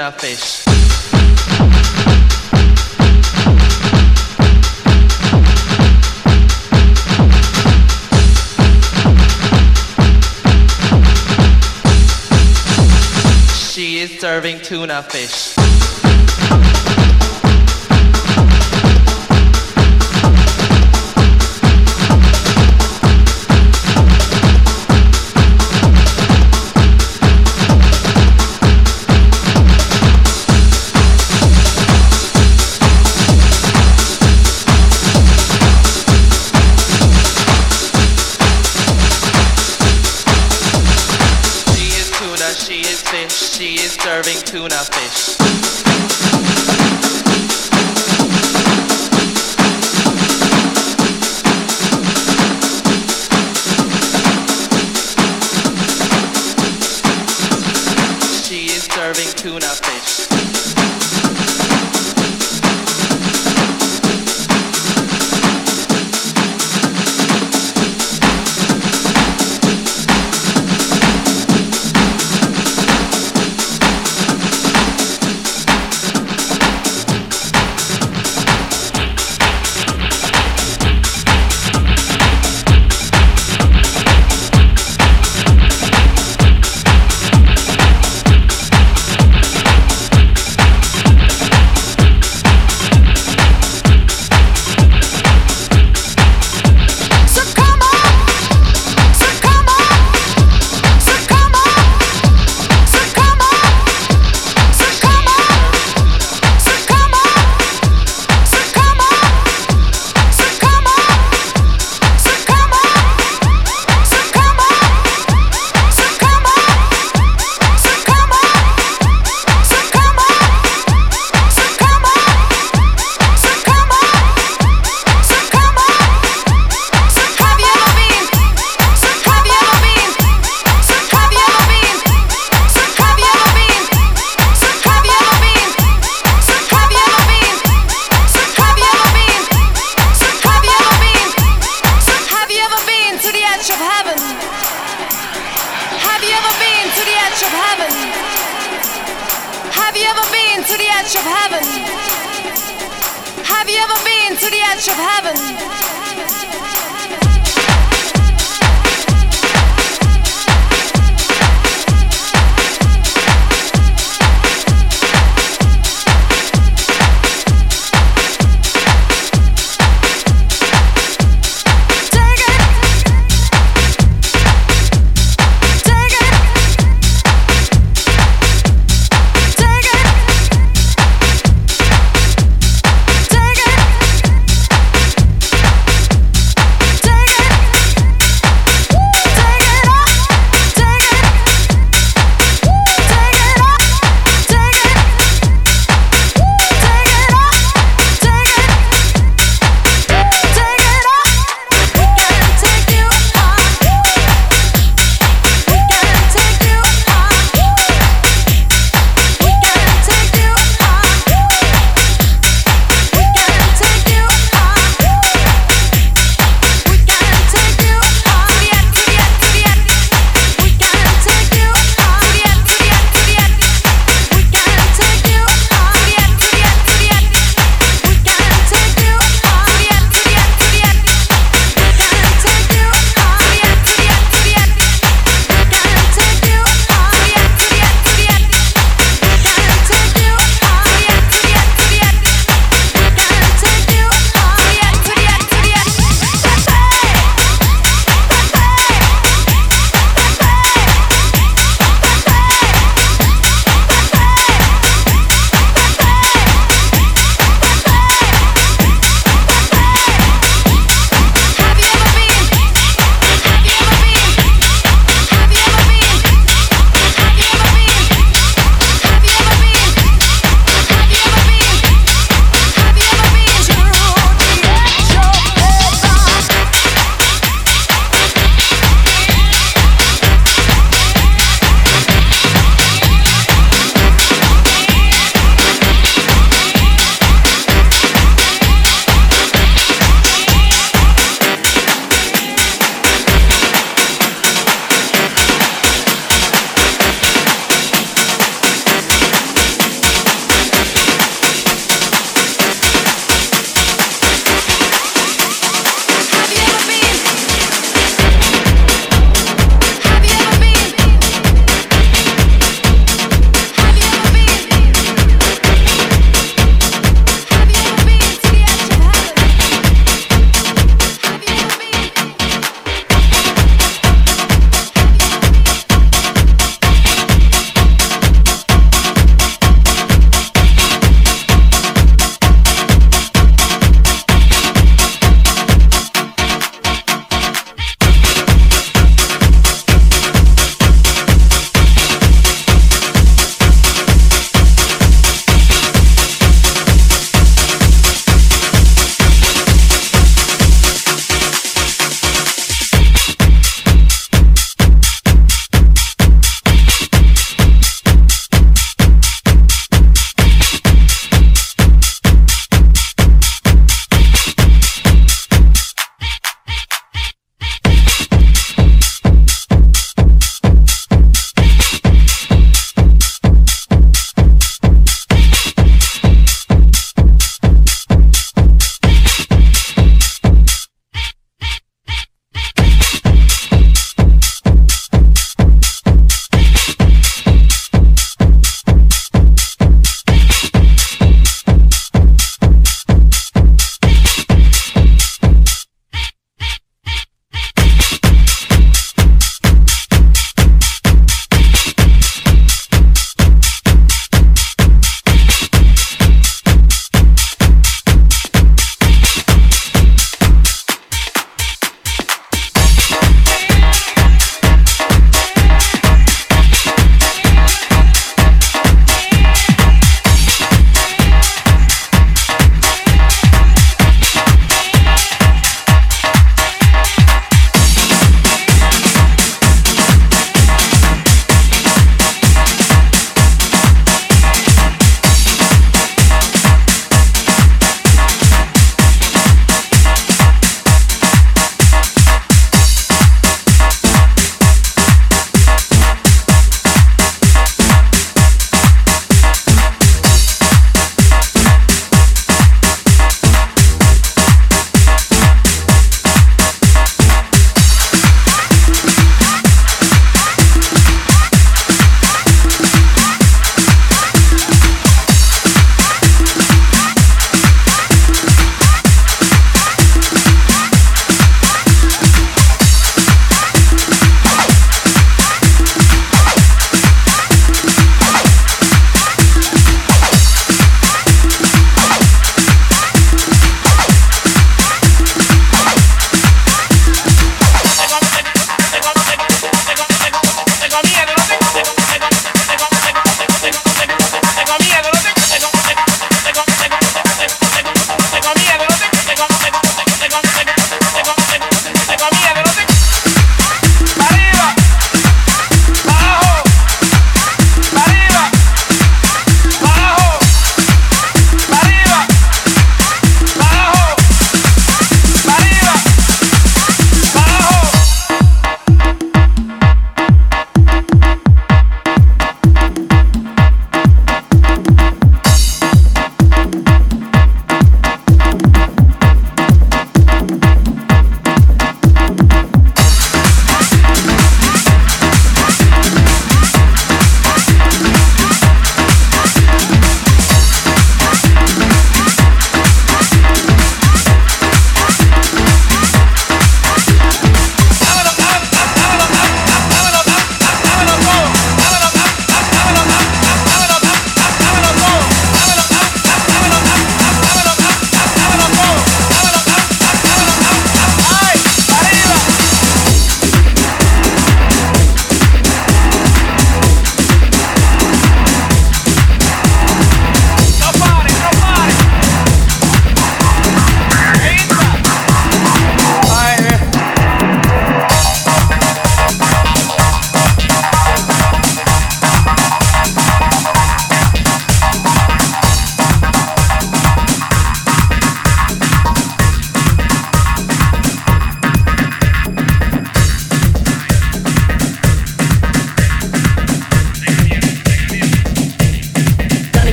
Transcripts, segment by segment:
serving tuna fish. She is serving tuna fish.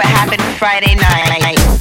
what happened Friday night.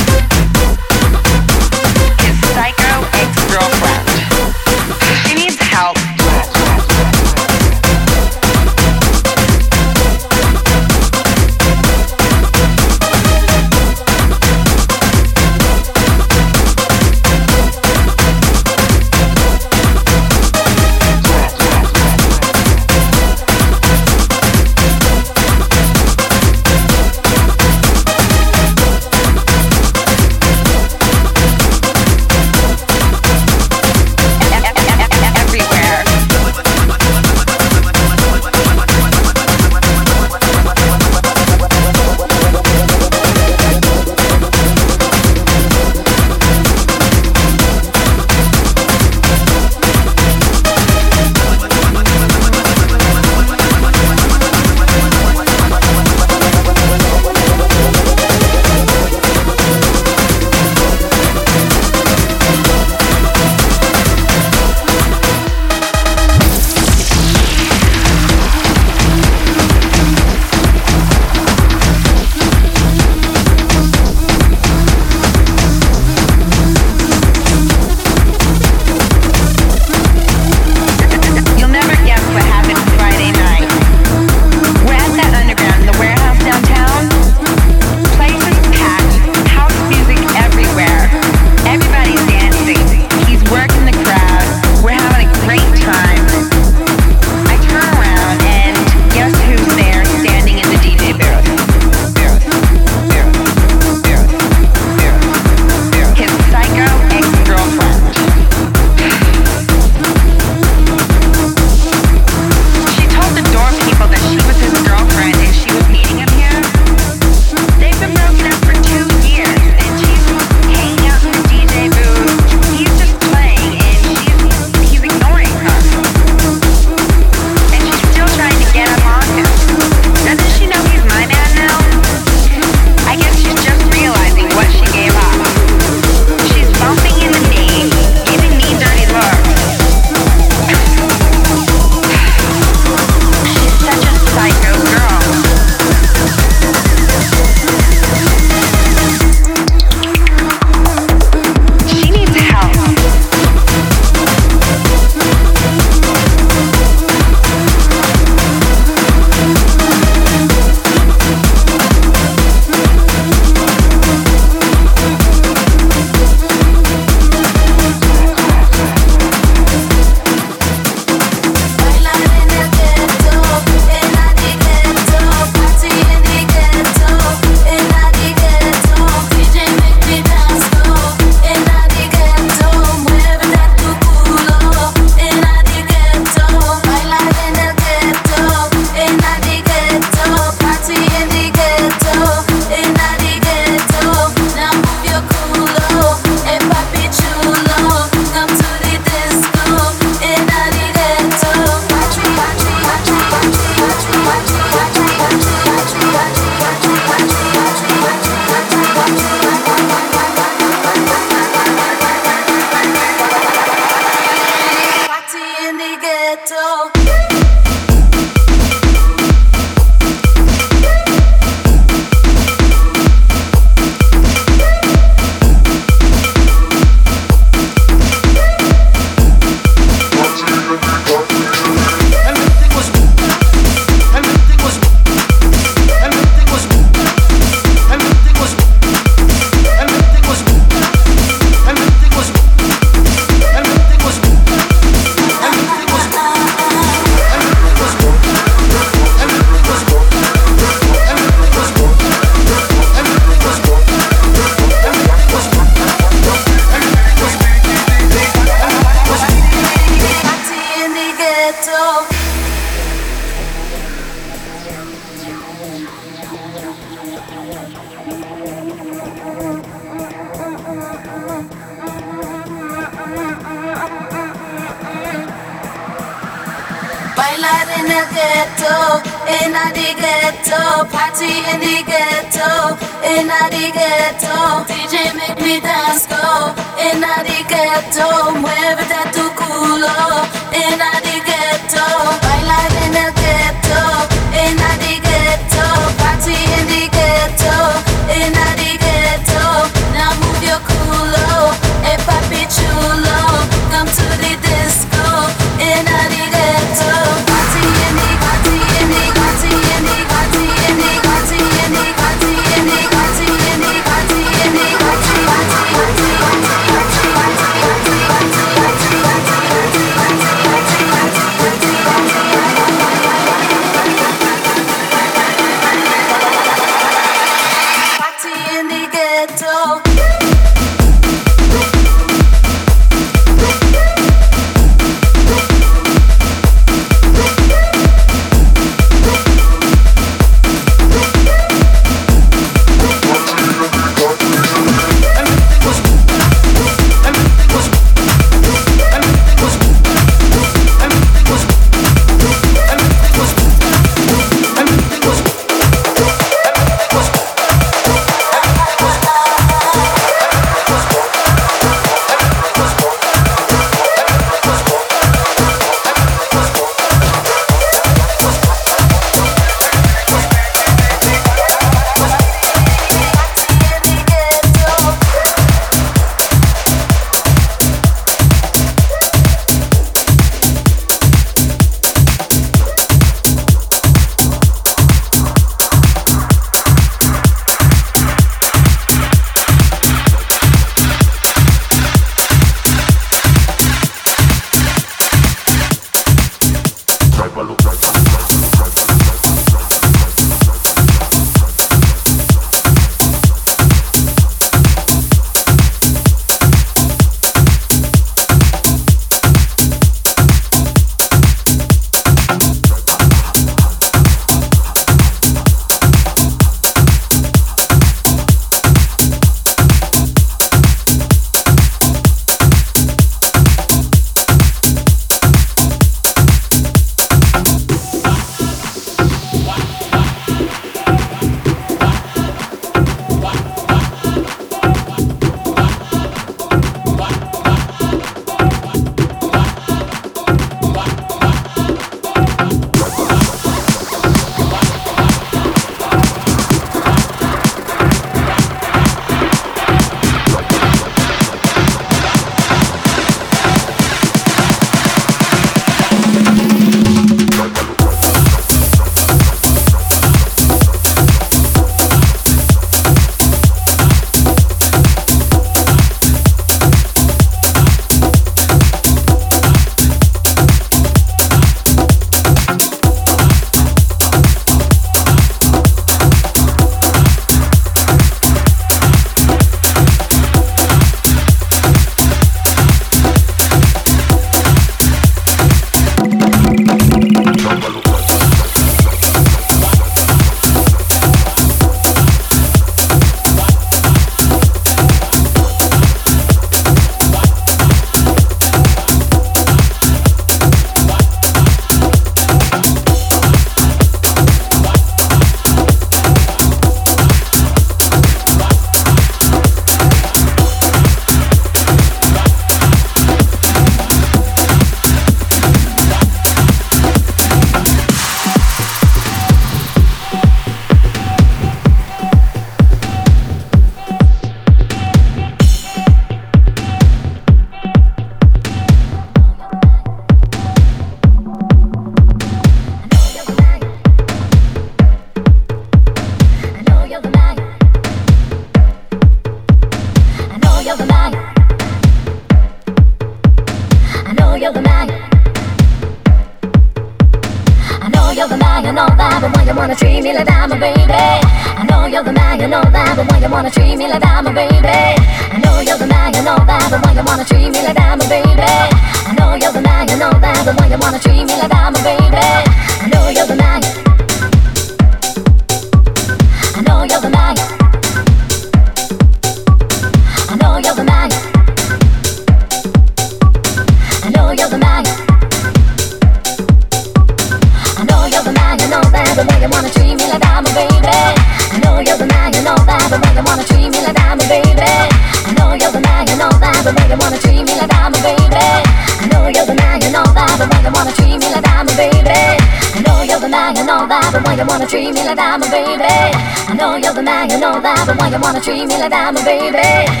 why you wanna treat me like I'm a baby?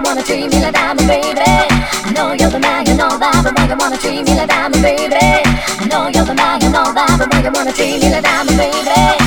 you wanna treat me like I'm a baby. I know you're the man, you know that, but why you wanna treat me like I'm a baby? I know you're the man, you know that, but why you wanna treat me like I'm a baby?